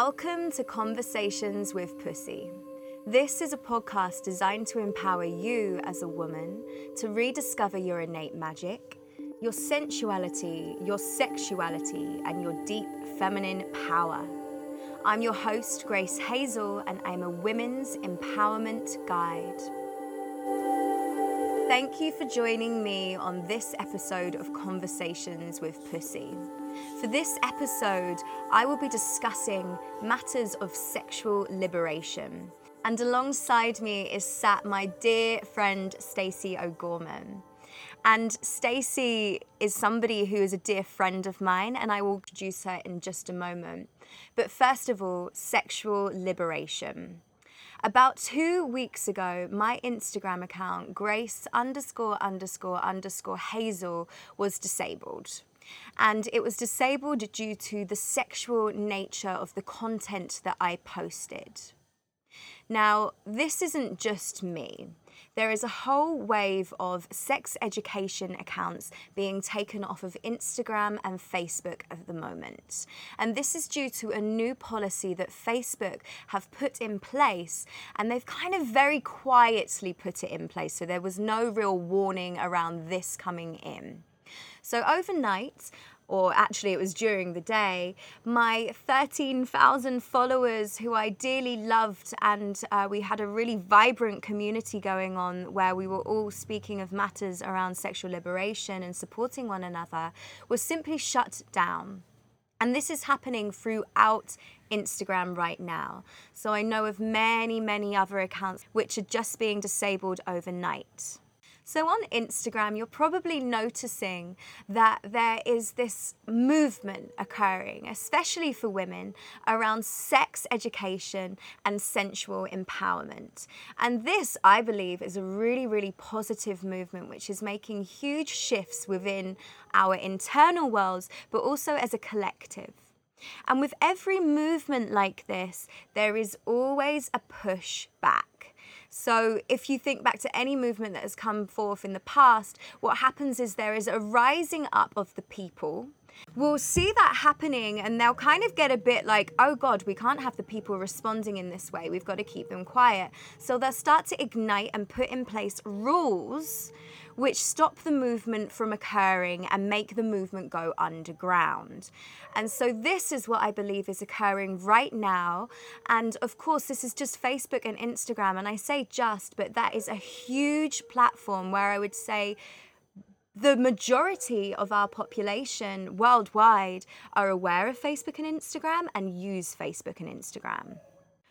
Welcome to Conversations with Pussy. This is a podcast designed to empower you as a woman to rediscover your innate magic, your sensuality, your sexuality, and your deep feminine power. I'm your host, Grace Hazel, and I'm a women's empowerment guide. Thank you for joining me on this episode of Conversations with Pussy. For this episode, I will be discussing matters of sexual liberation. And alongside me is sat my dear friend Stacey O'Gorman. And Stacey is somebody who is a dear friend of mine, and I will introduce her in just a moment. But first of all, sexual liberation. About two weeks ago, my Instagram account, Grace underscore underscore underscore Hazel, was disabled and it was disabled due to the sexual nature of the content that I posted. Now, this isn't just me. There is a whole wave of sex education accounts being taken off of Instagram and Facebook at the moment. And this is due to a new policy that Facebook have put in place, and they've kind of very quietly put it in place. So there was no real warning around this coming in. So overnight, or actually it was during the day, my 13,000 followers who I dearly loved, and uh, we had a really vibrant community going on where we were all speaking of matters around sexual liberation and supporting one another, was simply shut down. And this is happening throughout Instagram right now. So I know of many, many other accounts which are just being disabled overnight. So on Instagram, you're probably noticing that there is this movement occurring, especially for women, around sex education and sensual empowerment. And this, I believe, is a really, really positive movement which is making huge shifts within our internal worlds, but also as a collective. And with every movement like this, there is always a push back. So, if you think back to any movement that has come forth in the past, what happens is there is a rising up of the people. We'll see that happening, and they'll kind of get a bit like, oh God, we can't have the people responding in this way. We've got to keep them quiet. So they'll start to ignite and put in place rules which stop the movement from occurring and make the movement go underground. And so, this is what I believe is occurring right now. And of course, this is just Facebook and Instagram. And I say just, but that is a huge platform where I would say, the majority of our population worldwide are aware of Facebook and Instagram and use Facebook and Instagram.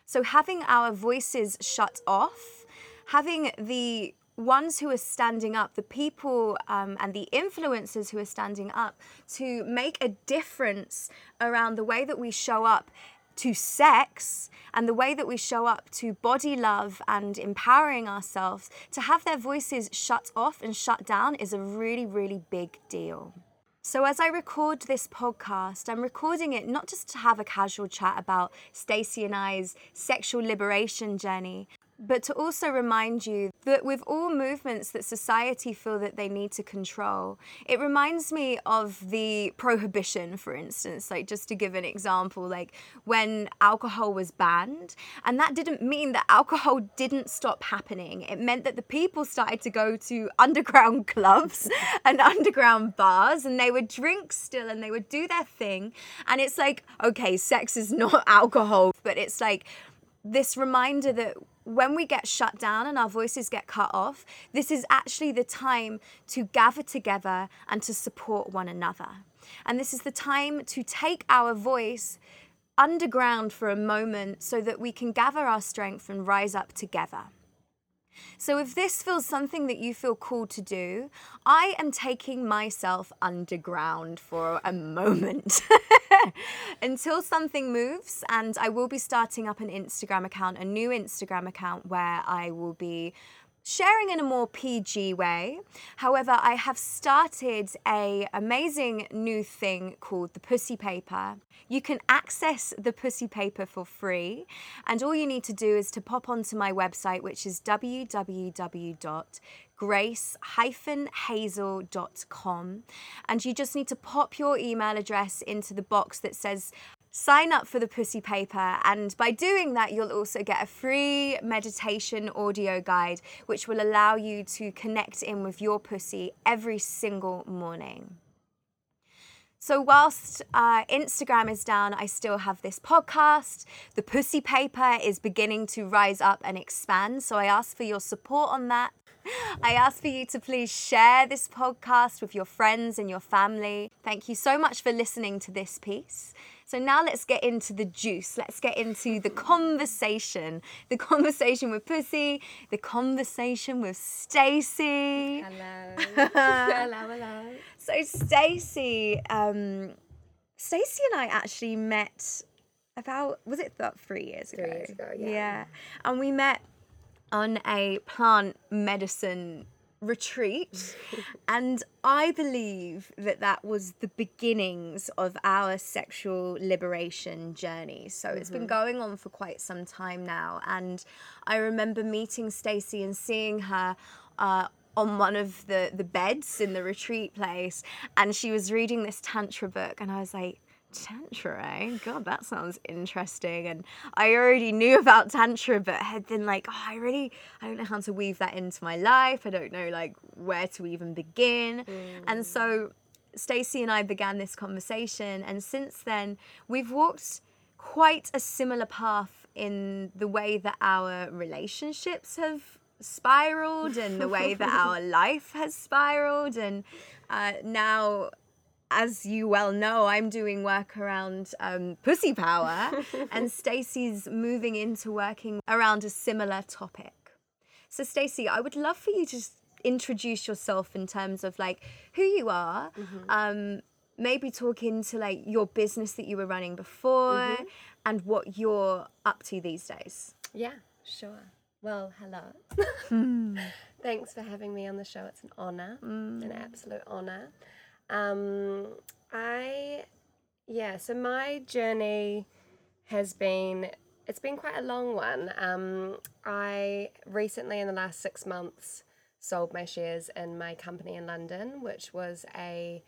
So, having our voices shut off, having the ones who are standing up, the people um, and the influencers who are standing up to make a difference around the way that we show up to sex and the way that we show up to body love and empowering ourselves, to have their voices shut off and shut down is a really, really big deal. So, as I record this podcast, I'm recording it not just to have a casual chat about Stacey and I's sexual liberation journey, but to also remind you that with all movements that society feel that they need to control, it reminds me of the prohibition, for instance, like just to give an example, like when alcohol was banned, and that didn't mean that alcohol didn't stop happening. It meant that the people started to go to underground clubs and underground bars, and they would drink still and they would do their thing. And it's like, okay, sex is not alcohol, but it's like, this reminder that when we get shut down and our voices get cut off, this is actually the time to gather together and to support one another. And this is the time to take our voice underground for a moment so that we can gather our strength and rise up together. So, if this feels something that you feel called to do, I am taking myself underground for a moment until something moves. And I will be starting up an Instagram account, a new Instagram account where I will be sharing in a more PG way. However, I have started a amazing new thing called the Pussy Paper. You can access the Pussy Paper for free, and all you need to do is to pop onto my website, which is www.grace-hazel.com, and you just need to pop your email address into the box that says sign up for the Pussy Paper, and by doing that, you'll also get a free meditation audio guide, which will allow you to connect in with your pussy every single morning. So, whilst uh, Instagram is down, I still have this podcast. The Pussy Paper is beginning to rise up and expand. So, I ask for your support on that. I ask for you to please share this podcast with your friends and your family. Thank you so much for listening to this piece. So now let's get into the juice. Let's get into the conversation. The conversation with Pussy, the conversation with Stacey. Hello. hello, hello. So Stacey, um, Stacey and I actually met about was it about three years ago? Three years ago, yeah. Yeah, and we met on a plant medicine retreat. And i believe that that was the beginnings of our sexual liberation journey. So it's been going on for quite some time now. And i remember meeting stacey and seeing her uh, on one of the the beds in the retreat place. And she was reading this tantra book. And i was like Tantra, eh? God, that sounds interesting. And I already knew about Tantra, but had been like, oh, I really, I don't know how to weave that into my life. I don't know, like, where to even begin. Mm. And so Stacey and I began this conversation. And since then, we've walked quite a similar path in the way that our relationships have spiraled and the way that our life has spiraled. And uh, now, as you well know, I'm doing work around um, pussy power, and Stacey's moving into working around a similar topic. So, Stacey, I would love for you to introduce yourself in terms of like who you are. Mm-hmm. Um, maybe talk into like your business that you were running before mm-hmm. and what you're up to these days. Yeah, sure. Well, hello. mm. Thanks for having me on the show. It's an honor, mm. an absolute honor. Um, I, yeah, so my journey has been, it's been quite a long one. Um, I recently, in the last six months, sold my shares in my company in London, which was a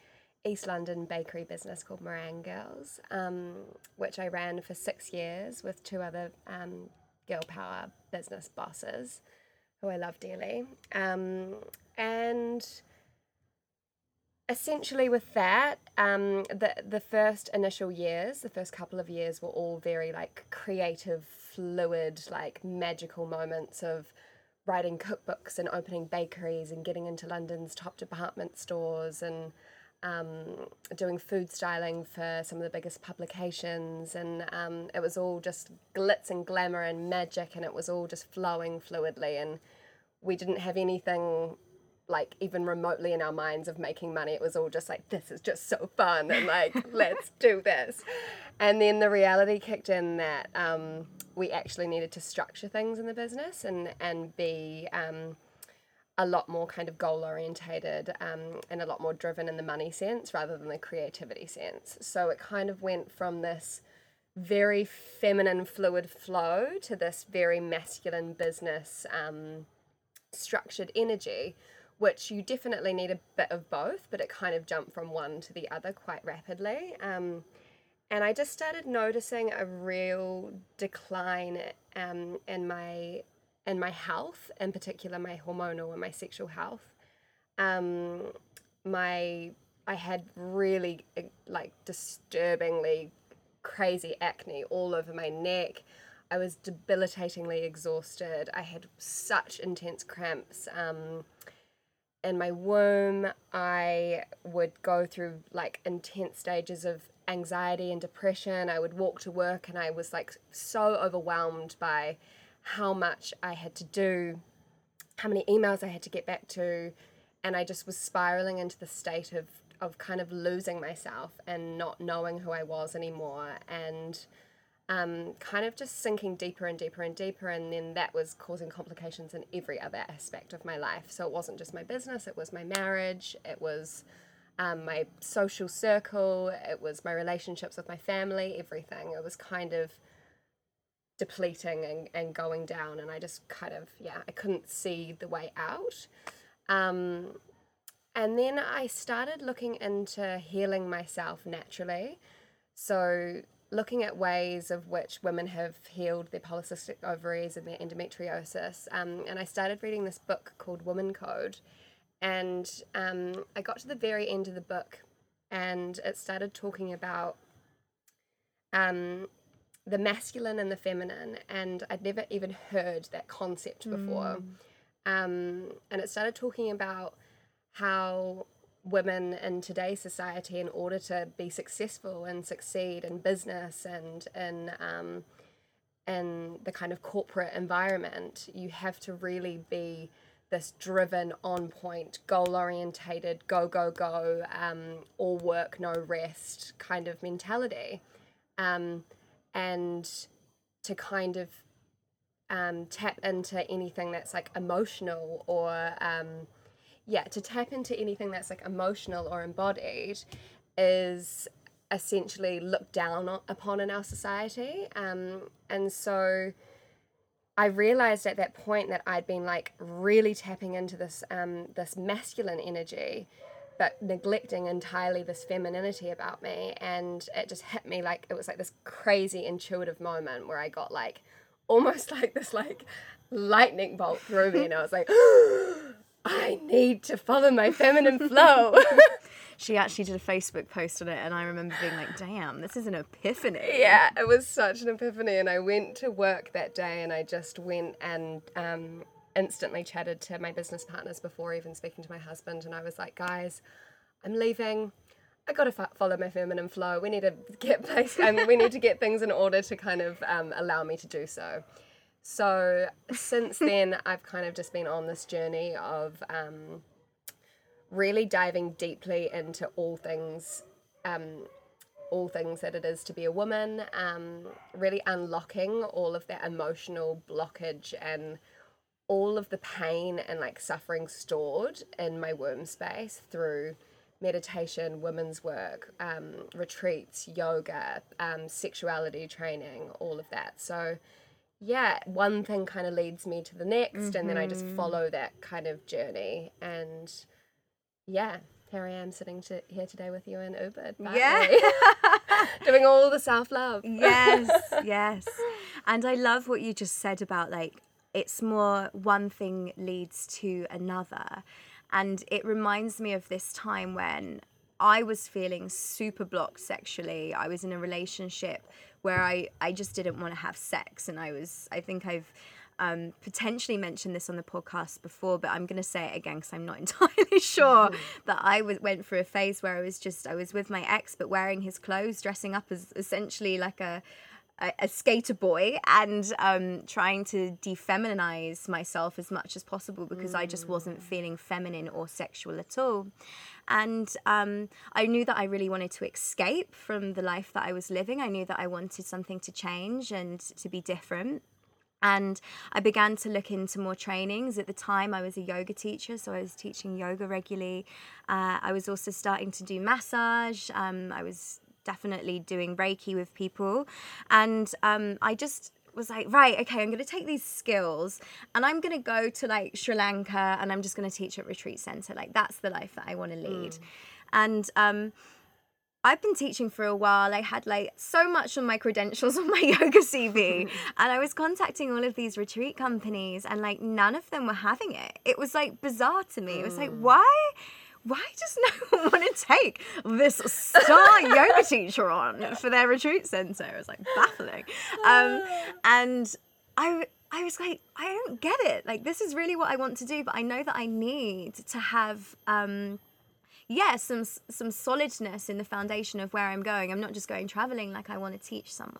East London bakery business called Meringue Girls, um, which I ran for six years with two other um, girl power business bosses who I love dearly. Um, and essentially with that um, the the first initial years the first couple of years were all very like creative fluid like magical moments of writing cookbooks and opening bakeries and getting into london's top department stores and um, doing food styling for some of the biggest publications. And um, it was all just glitz and glamour and magic and it was all just flowing fluidly. And we didn't have anything like even remotely in our minds of making money. It was all just like, this is just so fun and like, let's do this. And then the reality kicked in that um, we actually needed to structure things in the business and, and be um, a lot more kind of goal orientated um, and a lot more driven in the money sense rather than the creativity sense. So it kind of went from this very feminine fluid flow to this very masculine business um, structured energy which you definitely need a bit of both, but it kind of jumped from one to the other quite rapidly. Um, and I just started noticing a real decline um, in my in my health, in particular my hormonal and my sexual health. Um, my I had really eh, like disturbingly crazy acne all over my neck. I was debilitatingly exhausted. I had such intense cramps. Um, in my womb, I would go through like intense stages of anxiety and depression. I would walk to work and I was like so overwhelmed by how much I had to do, how many emails I had to get back to, and I just was spiraling into the state of of kind of losing myself and not knowing who I was anymore and um, kind of just sinking deeper and deeper and deeper. And then that was causing complications in every other aspect of my life. So it wasn't just my business, it was my marriage, it was um, my social circle, it was my relationships with my family, everything. It was kind of depleting and, and going down. And I just kind of, yeah, I couldn't see the way out. Um, and then I started looking into healing myself naturally. So looking at ways of which women have healed their polycystic ovaries and their endometriosis. Um, and I started reading this book called Woman Code. And um, I got to the very end of the book and it started talking about um, the masculine and the feminine. And I'd never even heard that concept before. Um, and it started talking about how women in today's society, in order to be successful and succeed in business and in um, in the kind of corporate environment, you have to really be this driven, on point, goal orientated, go go go, um, all work no rest kind of mentality, um, and to kind of um, tap into anything that's like emotional or um, yeah, to tap into anything that's like emotional or embodied is essentially looked down on, upon in our society. Um, and so I realized at that point that I'd been like really tapping into this um, this masculine energy, but neglecting entirely this femininity about me. And it just hit me like it was like this crazy intuitive moment where I got like almost like this like lightning bolt through me, and I was like. I need to follow my feminine flow. She actually did a Facebook post on it, and I remember being like, damn, this is an epiphany. yeah, it was such an epiphany. And I went to work that day and I just went and um, instantly chatted to my business partners before even speaking to my husband. And I was like, guys, I'm leaving. I got to fo- follow my feminine flow. We need to get place, and we need to get things in order to kind of um, allow me to do so. So since then, I've kind of just been on this journey of um, really diving deeply into all things, um, all things that it is to be a woman. Um, really unlocking all of that emotional blockage and all of the pain and like suffering stored in my womb space through meditation, women's work, um, retreats, yoga, um, sexuality training, all of that. So yeah, one thing kind of leads me to the next, and then I just mm-hmm. follow that kind of journey. And yeah, here I am sitting to, here today with you in Ubud. Yeah. doing all the self love. yes, yes. And I love what you just said about like it's more one thing leads to another. And it reminds me of this time when I was feeling super blocked sexually. I was in a relationship where I, I just didn't want to have sex. And I was, I think I've um, potentially mentioned this on the podcast before, but I'm going to say it again because I'm not entirely sure that I w- went through a phase where I was just, I was with my ex, but wearing his clothes, dressing up as essentially like a, a, a skater boy and um, trying to defeminize myself as much as possible because I just wasn't feeling feminine or sexual at all. And um, I knew that I really wanted to escape from the life that I was living. I knew that I wanted something to change and to be different. And I began to look into more trainings. At the time, I was a yoga teacher, so I was teaching yoga regularly. Uh, I was also starting to do massage. Um, I was definitely doing Reiki with people. And um, I just was like, right, okay, I'm going to take these skills and I'm going to go to like Sri Lanka and I'm just going to teach at retreat center. Like, that's the life that I want to lead. And, um, I've been teaching for a while. I had like so much on my credentials on my yoga CV. and I was contacting all of these retreat companies and like none of them were having it. It was like bizarre to me. It was like, why? Why does no one want to take this star yoga teacher on for their retreat center? It was like baffling. Um, and I, I was like, I don't get it. Like, this is really what I want to do, but I know that I need to have. Um, yeah, some some solidness in the foundation of where I'm going. I'm not just going traveling like I want to teach somewhere.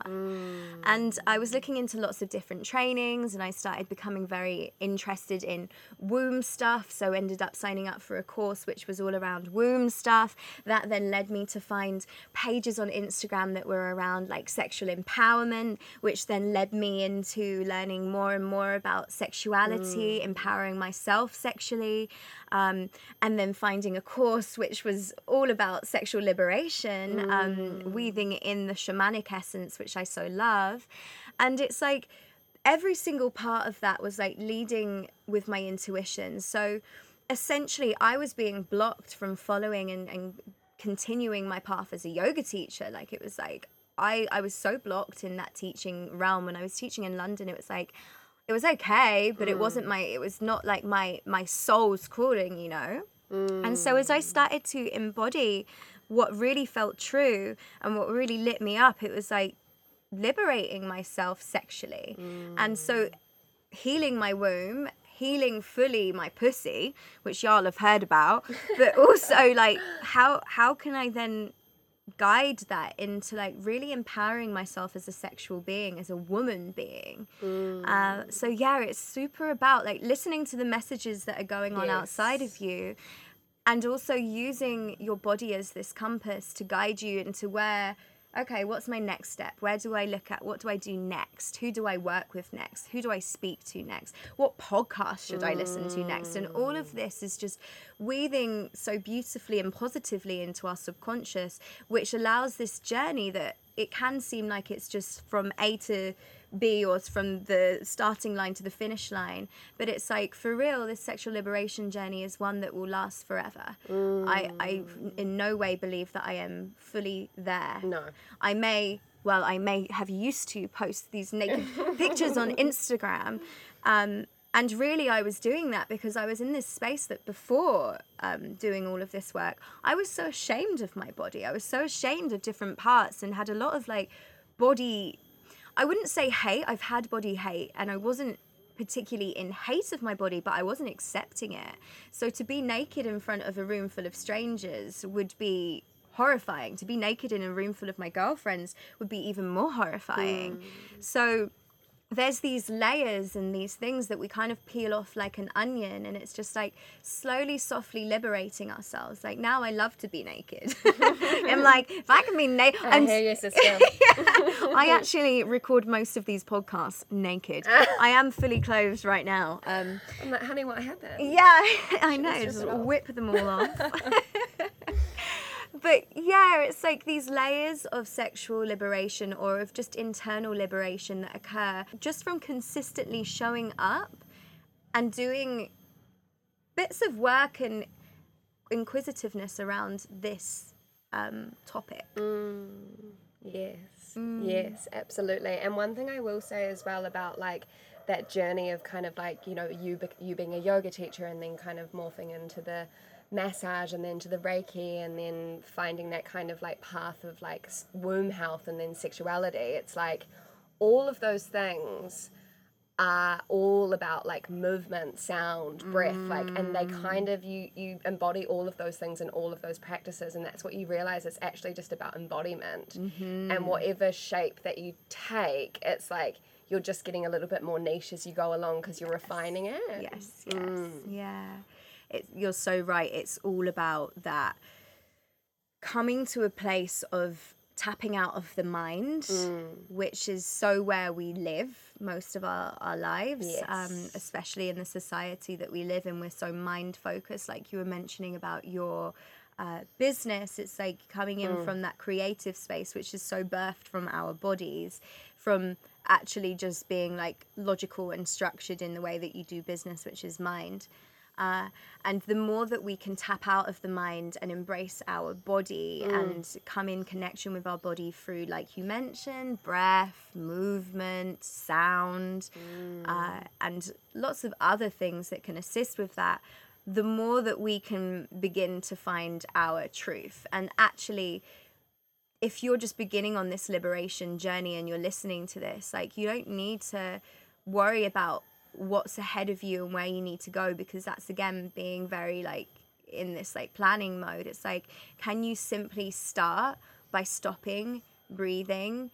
And I was looking into lots of different trainings and I started becoming very interested in womb stuff. So ended up signing up for a course which was all around womb stuff. That then led me to find pages on Instagram that were around like sexual empowerment, which then led me into learning more and more about sexuality, empowering myself sexually, um, and then finding a course which was all about sexual liberation, um, weaving in the shamanic essence, which I so love. And it's like every single part of that was like leading with my intuition. So essentially, I was being blocked from following and, and continuing my path as a yoga teacher. Like it was like, I I was so blocked in that teaching realm when I was teaching in London. It was like it was okay, but it wasn't my it was not like my my soul's calling, you know. And so as I mm. started to embody what really felt true and what really lit me up, it was like liberating myself sexually. And so mm. healing my womb, healing fully my pussy, which y'all have heard about, but also like how how can I then guide that into like really empowering myself as a sexual being, as a woman being. Uh, so yeah, it's super about like listening to the messages that are going on outside of you, and also using your body as this compass to guide you into where. Okay, what's my next step? Where do I look at? What do I do next? Who do I work with next? Who do I speak to next? What podcast should I listen to next? And all of mm. this is just weaving so beautifully and positively into our subconscious, which allows this journey that it can seem like it's just from A to B or from the starting line to the finish line. But it's like, for real, this sexual liberation journey is one that will last forever. I, I in no way believe that I am fully there. No. I may, well, I may have used to post these naked pictures on Instagram. Um, and really, I was doing that because I was in this space that before um, doing all of this work, I was so ashamed of my body. I was so ashamed of different parts and had a lot of like body. I wouldn't say hate, I've had body hate, and I wasn't particularly in hate of my body, but I wasn't accepting it. So to be naked in front of a room full of strangers would be horrifying. To be naked in a room full of my girlfriends would be even more horrifying. Hmm. So there's these layers and these things that we kind of peel off like an onion and it's just like slowly softly liberating ourselves like now i love to be naked i'm like if i can be naked I hear you, sister. I actually record most of these podcasts naked. I am fully clothed right now. Um, I'm like, honey, what happened? yeah, I know. strip Just whip them all off. But yeah, it's like these layers of sexual liberation or of just internal liberation that occur just from consistently showing up and doing bits of work and inquisitiveness around this um, topic. Yes, yes, absolutely. And one thing I will say as well about like that journey of kind of like you know you you being a yoga teacher and then kind of morphing into the massage and then to the reiki and then finding that kind of like path of like womb health and then sexuality. It's like all of those things are all about like movement, sound, breath, like, and they kind of you you embody all of those things in all of those practices, and that's what you realize. It's actually just about embodiment, mm-hmm. and whatever shape that you take, it's like you're just getting a little bit more niche as you go along because you're refining it. Yes, yes, mm. yeah. It, you're so right. It's all about that coming to a place of tapping out of the mind, Mm. which is so where we live most of our, our lives, um, especially in the society that we live in. We're so mind focused, like you were mentioning about your. Uh, business it's like coming in from that creative space which is so birthed from our bodies from actually just being like logical and structured in the way that you do business which is mind uh, and the more that we can tap out of the mind and embrace our body and come in connection with our body through, like you mentioned, breath, movement, sound, uh, and lots of other things that can assist with that, the more that we can begin to find our truth. And actually, if you're just beginning on this liberation journey and you're listening to this, like you don't need to worry about what's ahead of you and where you need to go because that's again being very like in this like planning mode. It's like, can you simply start by stopping, breathing,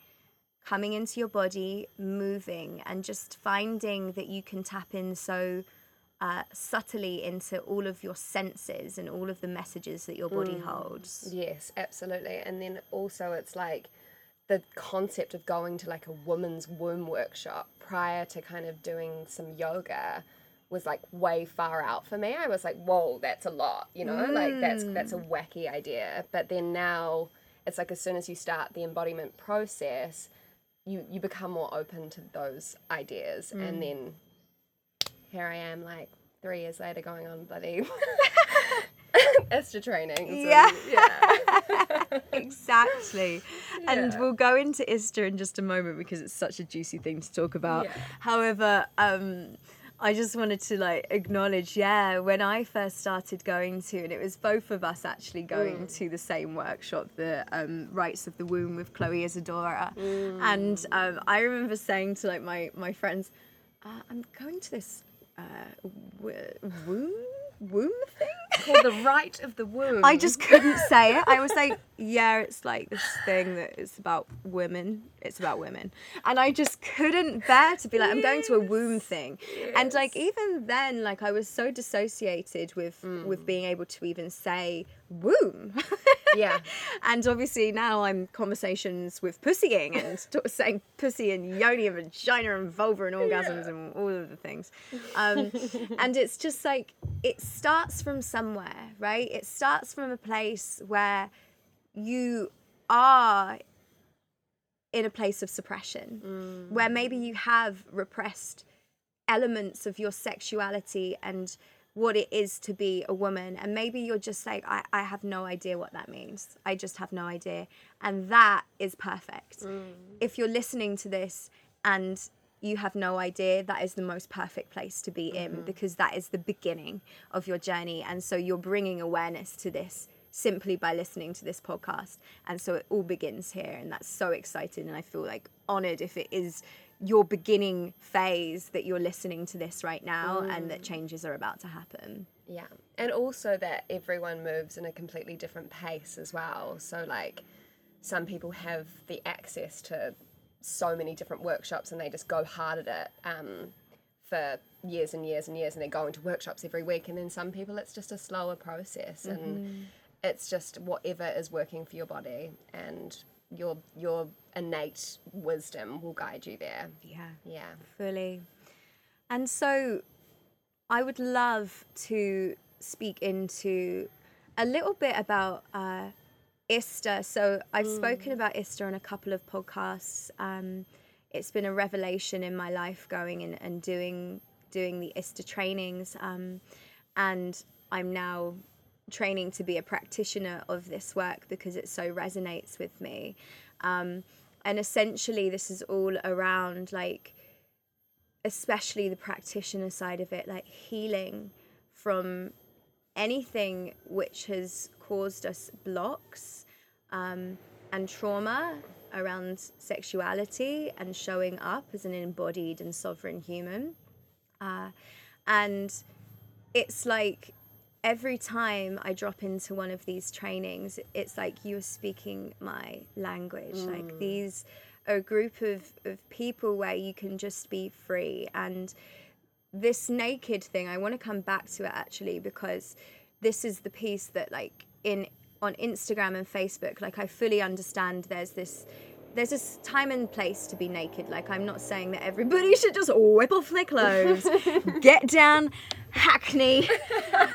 coming into your body, moving, and just finding that you can tap in so uh, subtly into all of your senses and all of the messages that your body holds. Yes, absolutely. And then also it's like the concept of going to like a woman's womb workshop prior to kind of doing some yoga was like way far out for me. I was like, whoa, that's a lot, you know, like that's that's a mm. wacky idea. But then now it's like as soon as you start the embodiment process, you you become more open to those ideas and mm. then here I am like three years later going on bloody ISTA training. and- Yeah. yeah. Exactly. And we'll go into ISTA in just a moment because it's such a juicy thing to talk about. Yeah. However, um, I just wanted to like acknowledge, yeah, when I first started going to, and it was both of us actually going to the same workshop, the um, Rites of the Womb with Chloe Isidora, and um, I remember saying to like my my friends, uh, I'm going to this uh, womb womb thing. Called the right of the womb. I just couldn't say it. I was like, yeah, it's like this thing that it's about women. It's about women. And I just couldn't bear to be like, I'm going to a womb thing. And like even then, like I was so dissociated with with being able to even say womb. Yeah. and obviously now I'm conversations with pussying and t- saying pussy and yoni and vagina and vulva and orgasms and all of the things. Um, and it's just like it starts from somewhere, right? It starts from a place where you are in a place of suppression, where maybe you have repressed elements of your sexuality and what it is to be a woman. And maybe you're just like, I, I have no idea what that means. I just have no idea. And that is perfect. Mm. If you're listening to this and you have no idea, that is the most perfect place to be in mm-hmm. because that is the beginning of your journey. And so you're bringing awareness to this simply by listening to this podcast. And so it all begins here. And that's so exciting. And I feel like honored if it is your beginning phase that you're listening to this right now and that changes are about to happen. Yeah. And also that everyone moves in a completely different pace as well. So, like, some people have the access to so many different workshops and they just go hard at it um, for years and years and years and they're going to workshops every week. And then some people, it's just a slower process and it's just whatever is working for your body and your your innate wisdom will guide you there. Yeah. Yeah. Fully. And so I would love to speak into a little bit about uh, ISTA. So I've spoken about ISTA on a couple of podcasts. Um, it's been a revelation in my life going and, and doing doing the ISTA trainings. Um, and I'm now training to be a practitioner of this work because it so resonates with me. Um, and essentially, this is all around like especially the practitioner side of it, like healing from anything which has caused us blocks um, and trauma around sexuality and showing up as an embodied and sovereign human. Uh, and it's like every time I drop into one of these trainings, it's like you're speaking my language. Like mm. these are a group of, of people where you can just be free. And this naked thing, I want to come back to it actually because this is the piece that like in on Instagram and Facebook, like I fully understand there's this there's this time and place to be naked. Like I'm not saying that everybody should just whip off their clothes, get down Hackney,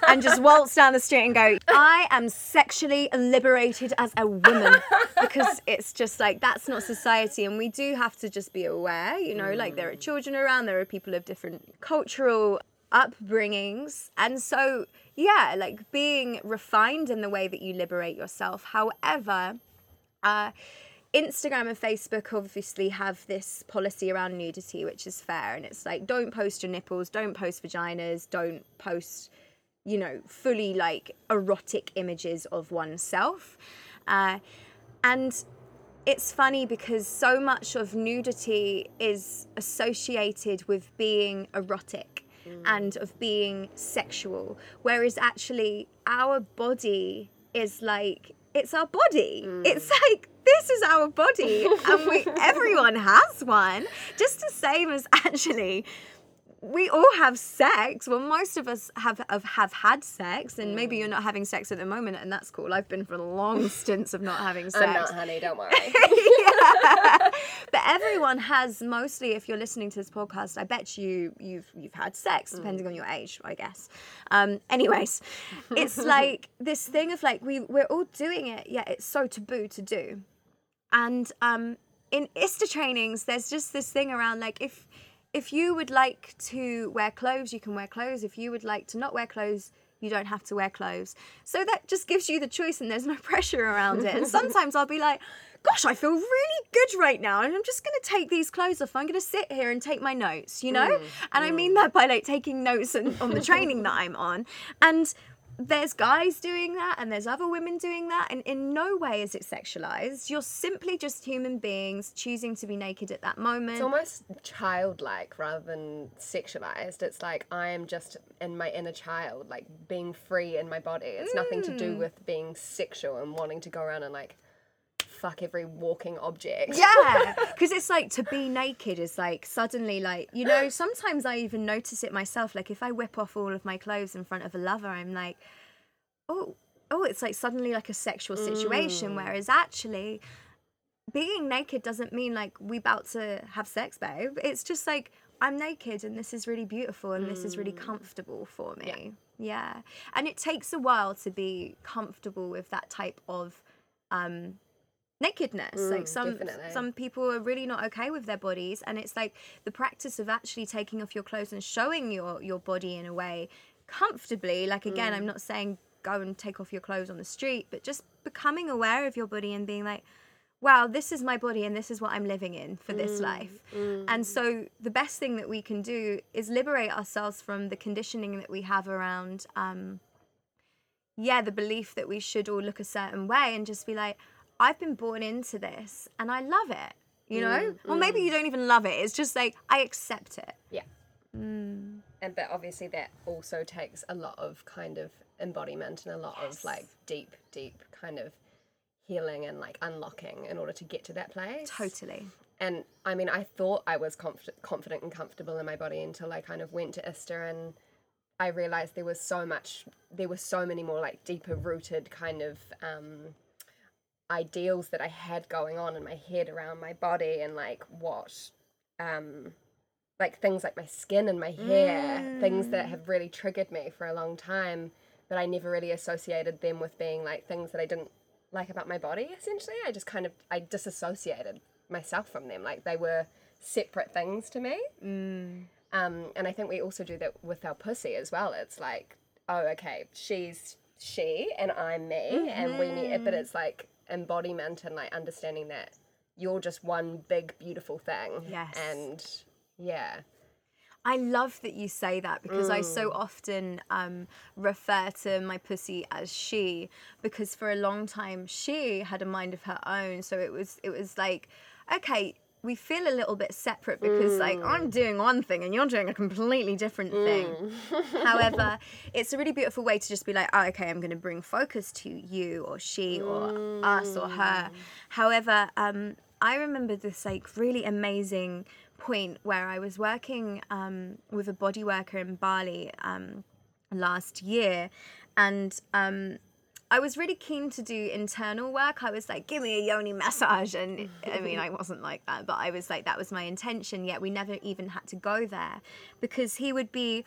and just waltz down the street and go, I am sexually liberated as a woman. Because it's just like that's not society. And we do have to just be aware, you know, like there are children around, there are people of different cultural upbringings. And so, yeah, like being refined in the way that you liberate yourself. However, uh, Instagram and Facebook obviously have this policy around nudity, which is fair. And it's like, don't post your nipples, don't post vaginas, don't post, you know, fully like erotic images of oneself. Uh, and it's funny because so much of nudity is associated with being erotic and of being sexual, whereas actually our body is like it's our body. It's like this is our body, and we everyone has one, just the same as actually we all have sex. Well, most of us have have, have had sex, and maybe you're not having sex at the moment, and that's cool. I've been for long stints of not having sex. I'm not, honey, don't worry. But everyone has mostly if you're listening to this podcast i bet you you've you've had sex depending on your age i guess um anyways it's like this thing of like we we're all doing it yet it's so taboo to do and um in ista trainings there's just this thing around like if if you would like to wear clothes you can wear clothes if you would like to not wear clothes you don't have to wear clothes. So that just gives you the choice and there's no pressure around it. And sometimes I'll be like, gosh, I feel really good right now. And I'm just going to take these clothes off. I'm going to sit here and take my notes, you know? Mm, and I mean that by like taking notes on, on the training that I'm on. And there's guys doing that and there's other women doing that and in no way is it sexualized you're simply just human beings choosing to be naked at that moment It's almost childlike rather than sexualized. It's like I am just in my inner child, like being free in my body. It's nothing to do mm. with being sexual and wanting to go around and like fuck every walking object. yeah because it's like to be naked is like suddenly like you know sometimes i even notice it myself like if i whip off all of my clothes in front of a lover i'm like oh oh it's like suddenly like a sexual situation whereas actually being naked doesn't mean like we about to have sex babe. It's just like i'm naked and this is really beautiful and this is really comfortable for me. Yeah. and it takes a while to be comfortable with that type of um nakedness. Like mm, some definitely. some people are really not okay with their bodies and it's like the practice of actually taking off your clothes and showing your your body in a way comfortably. Like again i'm mm. not saying go and take off your clothes on the street but just becoming aware of your body and being like wow this is my body and this is what i'm living in for this mm, life. And so the best thing that we can do is liberate ourselves from the conditioning that we have around um yeah, the belief that we should all look a certain way and just be like, I've been born into this and I love it, you know? Mm, or maybe mm. you don't even love it. It's just like, I accept it. Yeah. Mm. And but obviously that also takes a lot of kind of embodiment and a lot of like deep, deep kind of healing and like unlocking in order to get to that place. Totally. And I mean, I thought I was conf- confident and comfortable in my body until I kind of went to ISTA and I realized there was so much, there were so many more like deeper rooted kind of um, ideals that I had going on in my head around my body and like what, um, like things like my skin and my hair, things that have really triggered me for a long time, but I never really associated them with being like things that I didn't like about my body. Essentially, I just kind of I disassociated myself from them, like they were separate things to me. Um, and I think we also do that with our pussy as well. It's like, oh, okay, she's she and I'm me, and we need, it, but it's like embodiment and like understanding that you're just one big beautiful thing. Yes. And yeah. I love that you say that because I Mm. so often um, refer to my pussy as she because for a long time she had a mind of her own. So it was it was like, okay, we feel a little bit separate because like Mm. I'm doing one thing and you're doing a completely different thing. However, it's a really beautiful way to just be like, oh, okay, I'm going to bring focus to you or she or us or her. However, um, I remember this like really amazing point where I was working um, with a body worker in Bali um, last year, and um, I was really keen to do internal work. I was like, give me a yoni massage. And I mean, I wasn't like that, but I was like, that was my intention. Yet we never even had to go there because he would be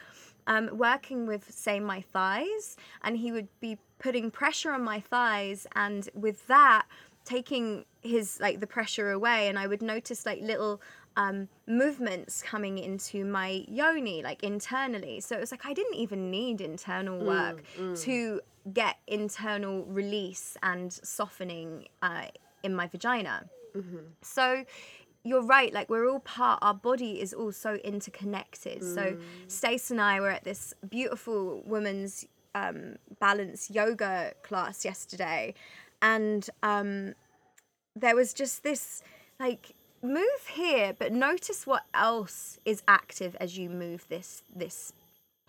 um, working with, say, my thighs, and he would be putting pressure on my thighs. And with that, taking his like the pressure away and i would notice like little um movements coming into my yoni like internally so it was like i didn't even need internal work to get internal release and softening uh, in my vagina. So you're right like we're all part our body is all so interconnected. So stace and i were at this beautiful women's um, balance yoga class yesterday. And um, there was just this like move here but notice what else is active as you move this this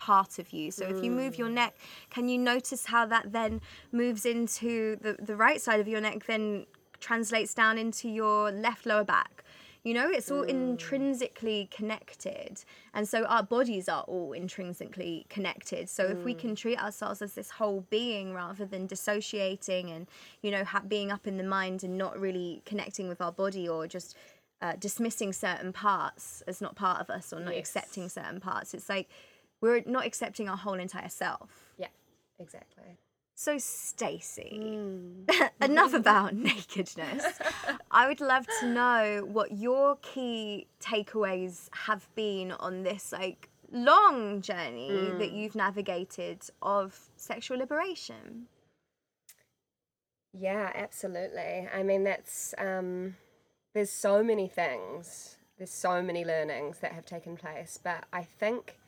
part of you. So if you move your mm. neck can you notice how that then moves into the, the right side of your neck then translates down into your left lower back? You know it's all mm. intrinsically connected. And so our bodies are all intrinsically connected. So if we can mm. treat ourselves as this whole being rather than dissociating and you know ha- being up in the mind and not really connecting with our body or just uh, dismissing certain parts as not part of us or not Yes. accepting certain parts it's like we're not accepting our whole entire self Yeah. Exactly. so Stacey, enough about nakedness. I would love to know what your key takeaways have been on this like long journey that you've navigated of sexual liberation. Yeah, absolutely. I mean, that's um, there's so many things, there's so many learnings that have taken place, but I think,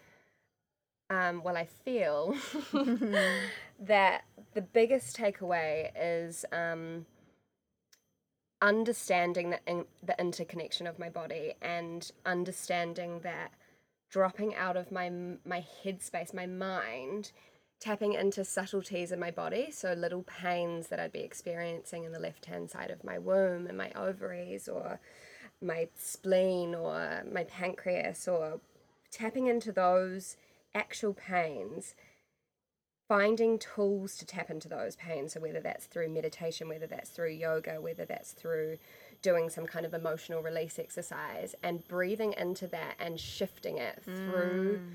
um, well, I feel that the biggest takeaway is um, understanding the in, the interconnection of my body and understanding that dropping out of my my headspace, my mind, tapping into subtleties in my body, so little pains that I'd be experiencing in the left hand side of my womb and my ovaries or my spleen or my pancreas or tapping into those actual pains finding tools to tap into those pains. So whether that's through meditation whether that's through yoga whether that's through doing some kind of emotional release exercise and breathing into that and shifting it through mm.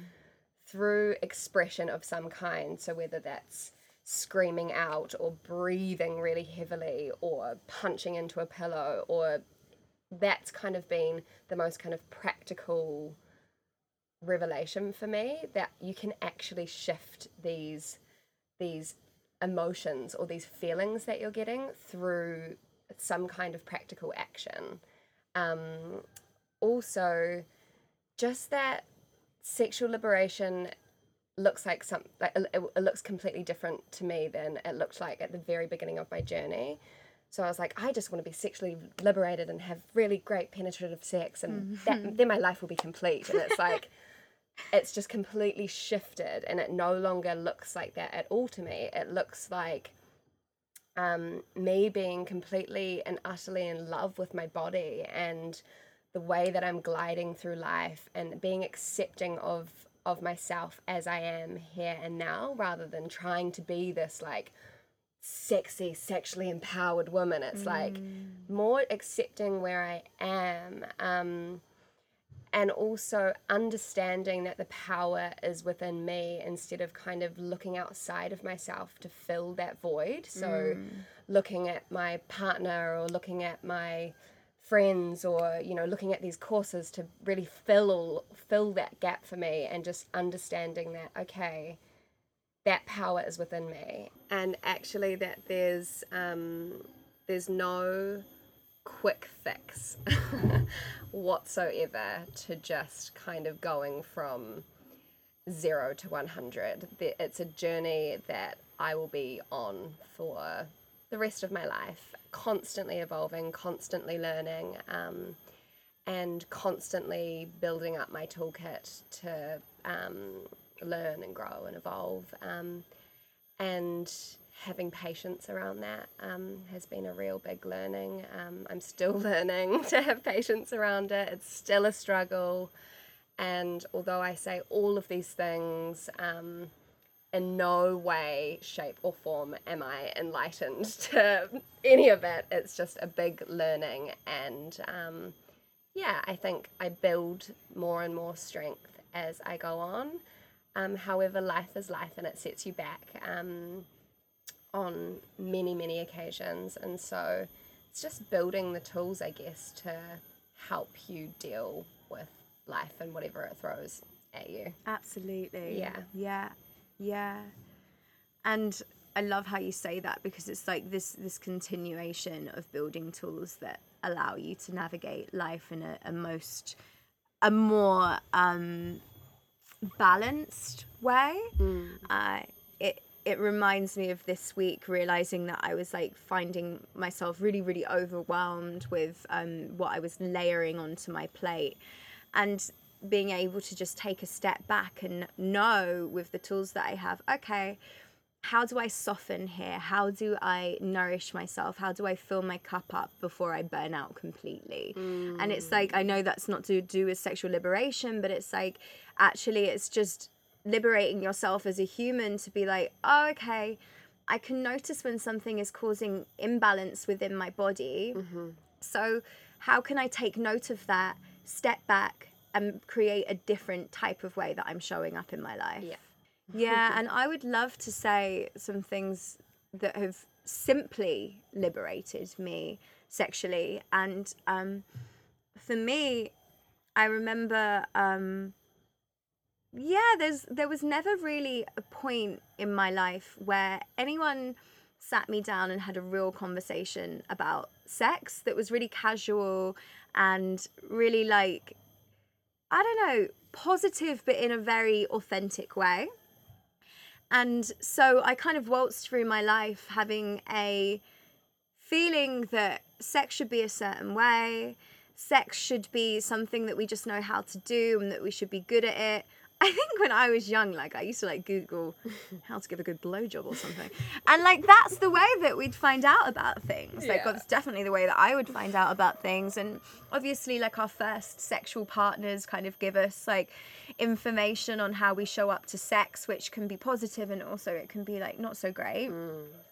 through expression of some kind. So whether that's screaming out or breathing really heavily or punching into a pillow or that's kind of been the most kind of practical revelation for me that you can actually shift these these emotions or these feelings that you're getting through some kind of practical action. Um, also, just that sexual liberation looks like some like it, it looks completely different to me than it looked like at the very beginning of my journey. So I was like, I just want to be sexually liberated and have really great penetrative sex, and that, then my life will be complete. And it's like, it's just completely shifted, and it no longer looks like that at all to me. It looks like um, me being completely and utterly in love with my body and the way that I'm gliding through life, and being accepting of of myself as I am here and now, rather than trying to be this like sexy, sexually empowered woman. It's like more accepting where I am. Um, and also understanding that the power is within me instead of kind of looking outside of myself to fill that void. So, looking at my partner or looking at my friends or you know looking at these courses to really fill fill that gap for me and just understanding that okay that power is within me and actually that there's um, there's no quick fix whatsoever to just kind of going from zero to 100 it's a journey that i will be on for the rest of my life constantly evolving constantly learning um, and constantly building up my toolkit to um, learn and grow and evolve. Um, and having patience around that um, has been a real big learning. Um, I'm still learning to have patience around it, it's still a struggle. And although I say all of these things, um, in no way, shape, or form am I enlightened to any of it. It's just a big learning. And um, yeah, I think I build more and more strength as I go on. Um, however, life is life and it sets you back um, on many, many occasions. And so it's just building the tools, I guess, to help you deal with life and whatever it throws at you. Absolutely. Yeah. Yeah. Yeah. And I love how you say that because it's like this this continuation of building tools that allow you to navigate life in a, a most a more um, balanced way. Uh, it reminds me of this week realizing that I was like finding myself really really overwhelmed with um, what I was layering onto my plate, and being able to just take a step back and know with the tools that I have, okay, how do I soften here? How do I nourish myself? How do I fill my cup up before I burn out completely? And it's like, I know that's not to do with sexual liberation, but it's like, actually, it's just liberating yourself as a human to be like, oh, okay, I can notice when something is causing imbalance within my body. So, how can I take note of that, step back, and create a different type of way that I'm showing up in my life? Yeah. Yeah, and I would love to say some things that have simply liberated me sexually. And um, for me, I remember um, yeah, there's there was never really a point in my life where anyone sat me down and had a real conversation about sex that was really casual and really like I don't know, positive but in a very authentic way. And so I kind of waltzed through my life having a feeling that sex should be a certain way, sex should be something that we just know how to do and that we should be good at it. I think when I was young, like I used to like Google how to give a good blowjob or something, and like that's the way that we'd find out about things. Like Yeah. that's definitely the way that I would find out about things, and obviously, like our first sexual partners kind of give us like information on how we show up to sex, which can be positive and also it can be like not so great.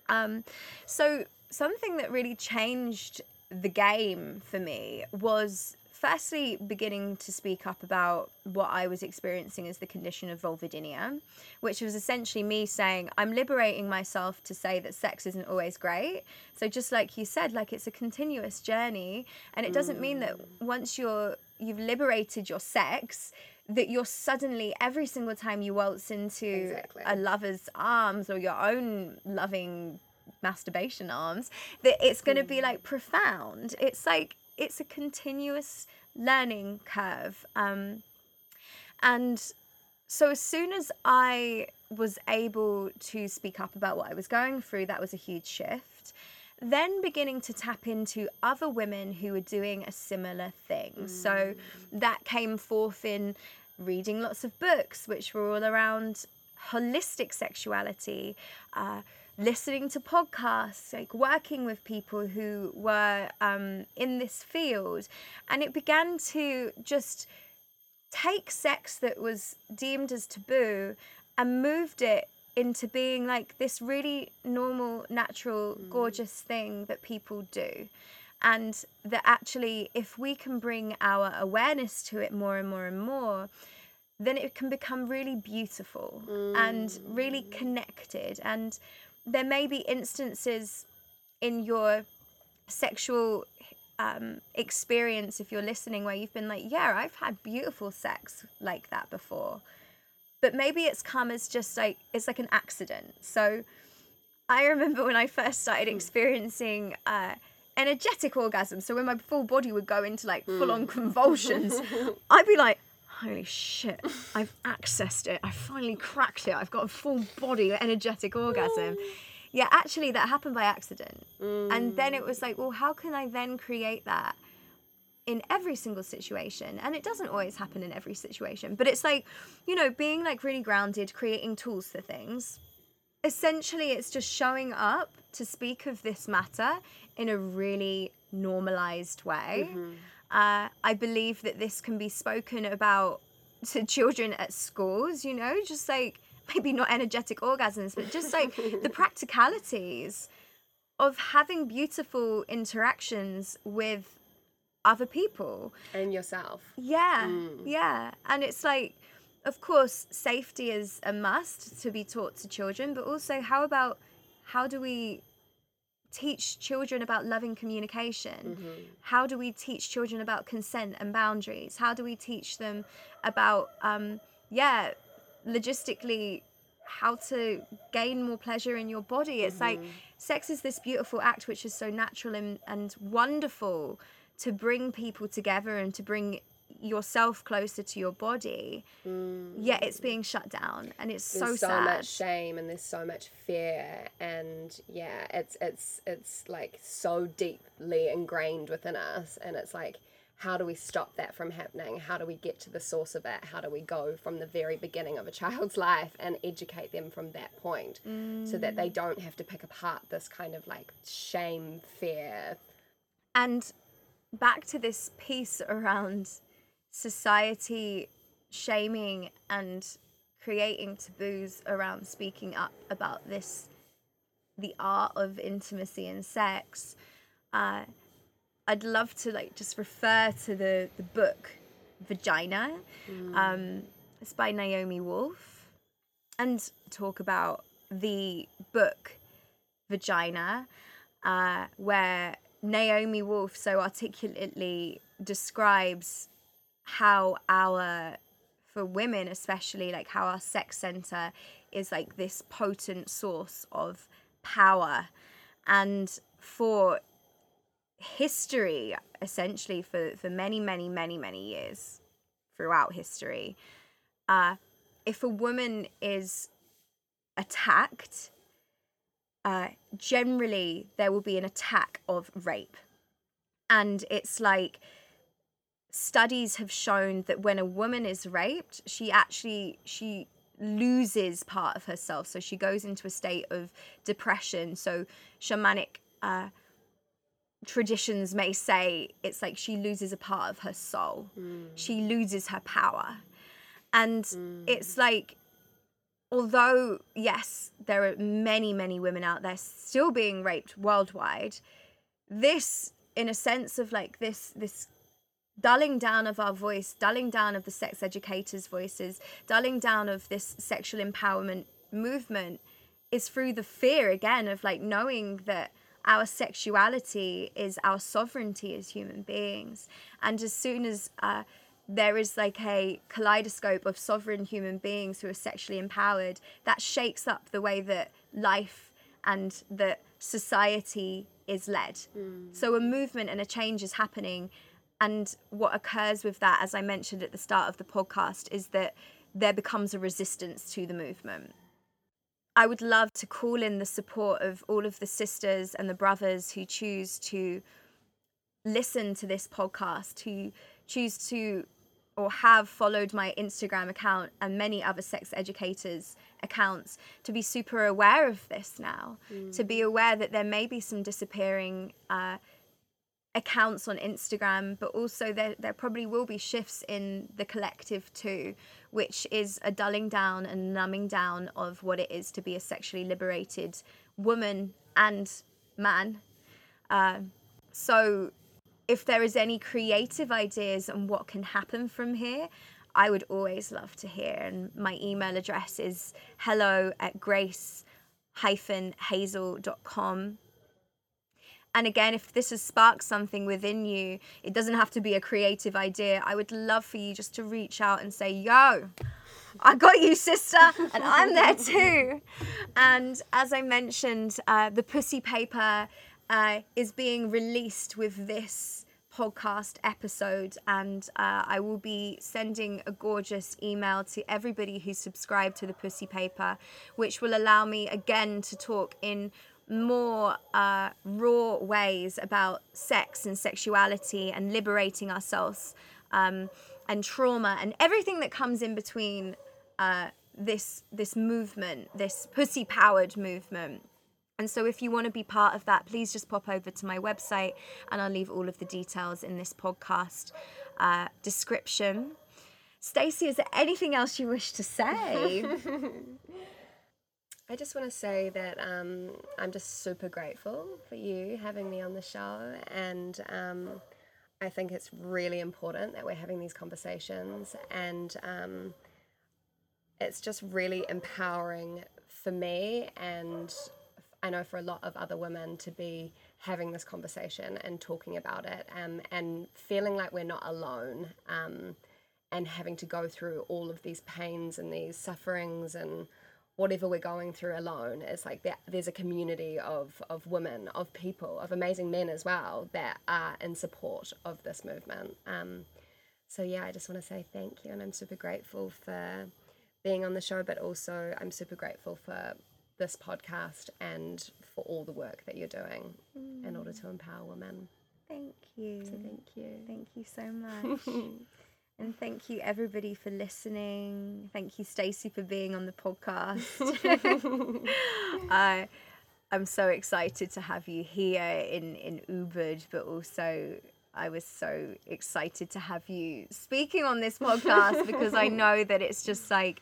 Um, so something that really changed the game for me was firstly beginning to speak up about what I was experiencing as the condition of vulvodynia, which was essentially me saying I'm liberating myself to say that sex isn't always great. So just like you said, like it's a continuous journey, and it doesn't mean that mm. once you're you've liberated your sex that you're suddenly every single time you waltz into Exactly. a lover's arms or your own loving masturbation arms that it's going to be like mm. profound it's like it's a continuous learning curve um and so as soon as i was able to speak up about what i was going through that was a huge shift. Then beginning to tap into other women who were doing a similar thing. So that came forth in reading lots of books which were all around holistic sexuality uh, listening to podcasts like working with people who were um, in this field and it began to just take sex that was deemed as taboo and moved it into being like this really normal, natural, gorgeous thing that people do. And that actually, if we can bring our awareness to it more and more and more, then it can become really beautiful and really connected. And there may be instances in your sexual um, experience, if you're listening, where you've been like, yeah, I've had beautiful sex like that before. But maybe it's come as just like, it's like an accident. So I remember when I first started experiencing uh, energetic orgasm. So when my full body would go into like full on convulsions, I'd be like, holy shit, I've accessed it. I finally cracked it. I've got a full body energetic orgasm. Yeah, actually, that happened by accident. And then it mm. was like, well, how can I then create that? in every single situation and it doesn't always happen in every situation but it's like you know being like really grounded creating tools for things essentially it's just showing up to speak of this matter in a really normalized way mm-hmm. Uh, i believe that this can be spoken about to children at schools you know just like maybe not energetic orgasms but just like the practicalities of having beautiful interactions with other people and yourself. yeah, yeah. And it's like, of course, safety is a must to be taught to children, but also, how about how do we teach children about loving communication? How do we teach children about consent and boundaries? How do we teach them about, um, yeah, logistically, how to gain more pleasure in your body? It's like sex is this beautiful act which is so natural and, and wonderful to bring people together and to bring yourself closer to your body mm. yet it's being shut down and it's so there's so, sad much shame and there's so much fear and yeah it's it's it's like so deeply ingrained within us and it's like how do we stop that from happening? How do we get to the source of it? How do we go from the very beginning of a child's life and educate them from that point so that they mm. don't have to pick apart this kind of like shame fear? And back to this piece around society shaming and creating taboos around speaking up about this the art of intimacy and sex uh, i'd love to like just refer to the the book vagina um, it's by naomi wolf and talk about the book vagina uh, where Naomi Wolf so articulately describes how our, for women especially like how our sex center is like this potent source of power. And for history essentially for for many many many many years throughout history uh if a woman is attacked uh generally there will be an attack of rape. And it's like studies have shown that when a woman is raped she actually she loses part of herself. So she goes into a state of depression. So shamanic uh, traditions may say it's like she loses a part of her soul. She loses her power. And it's like although yes there are many many women out there still being raped worldwide this in a sense of like this this dulling down of our voice dulling down of the sex educators voices dulling down of this sexual empowerment movement is through the fear again of like knowing that our sexuality is our sovereignty as human beings. And as soon as uh, there is like a kaleidoscope of sovereign human beings who are sexually empowered that shakes up the way that life and that society is led. So a movement and a change is happening and what occurs with that as i mentioned at the start of the podcast is that there becomes a resistance to the movement. I would love to call in the support of all of the sisters and the brothers who choose to listen to this podcast, who choose to or have followed my Instagram account and many other sex educators' accounts to be super aware of this now, to be aware that there may be some disappearing uh, accounts on Instagram, but also there, there probably will be shifts in the collective too, which is a dulling down and numbing down of what it is to be a sexually liberated woman and man. Uh, so, if there is any creative ideas on what can happen from here, I would always love to hear. And my email address is hello at grace hazel.com. And again, if this has sparked something within you, it doesn't have to be a creative idea. I would love for you just to reach out and say, Yo, I got you, sister, and I'm there too. And as I mentioned, uh, the Pussy Paper uh, is being released with this podcast episode, and uh, I will be sending a gorgeous email to everybody who's subscribed to the Pussy Paper, which will allow me again to talk in more uh, raw ways about sex and sexuality and liberating ourselves um, and trauma and everything that comes in between uh, this this movement, this pussy powered movement. And so, if you want to be part of that, please just pop over to my website, and I'll leave all of the details in this podcast uh, description. Stacey, is there anything else you wish to say? I just want to say that um, I'm just super grateful for you having me on the show, and um, I think it's really important that we're having these conversations, and um, it's just really empowering for me, and I know for a lot of other women to be having this conversation and talking about it, um, and feeling like we're not alone. Um, and having to go through all of these pains and these sufferings and whatever we're going through alone it's like there, there's a community of of women of people of amazing men as well that are in support of this movement um, so yeah i just want to say thank you and i'm super grateful for being on the show but also i'm super grateful for this podcast and for all the work that you're doing in order to empower women Thank you. so thank you Thank you so much. And thank you everybody for listening. Thank you Stacey for being on the podcast. I I'm so excited to have you here in in Ubud, but also I was so excited to have you speaking on this podcast because I know that it's just like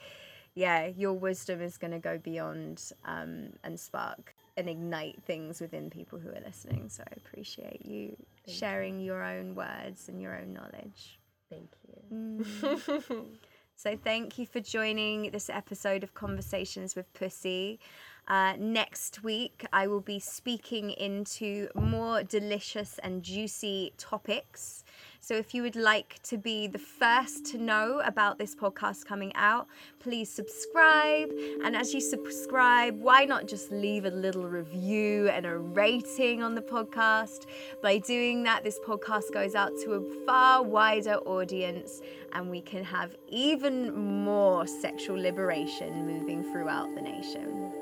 yeah, your wisdom is going to go beyond um, and spark and ignite things within people who are listening. So I appreciate you sharing your own words and your own knowledge. Thank you So thank you for joining this episode of Conversations with Pussy. Uh, next week, I will be speaking into more delicious and juicy topics. So, if you would like to be the first to know about this podcast coming out, please subscribe. And as you subscribe, why not just leave a little review and a rating on the podcast? By doing that, this podcast goes out to a far wider audience and we can have even more sexual liberation moving throughout the nation.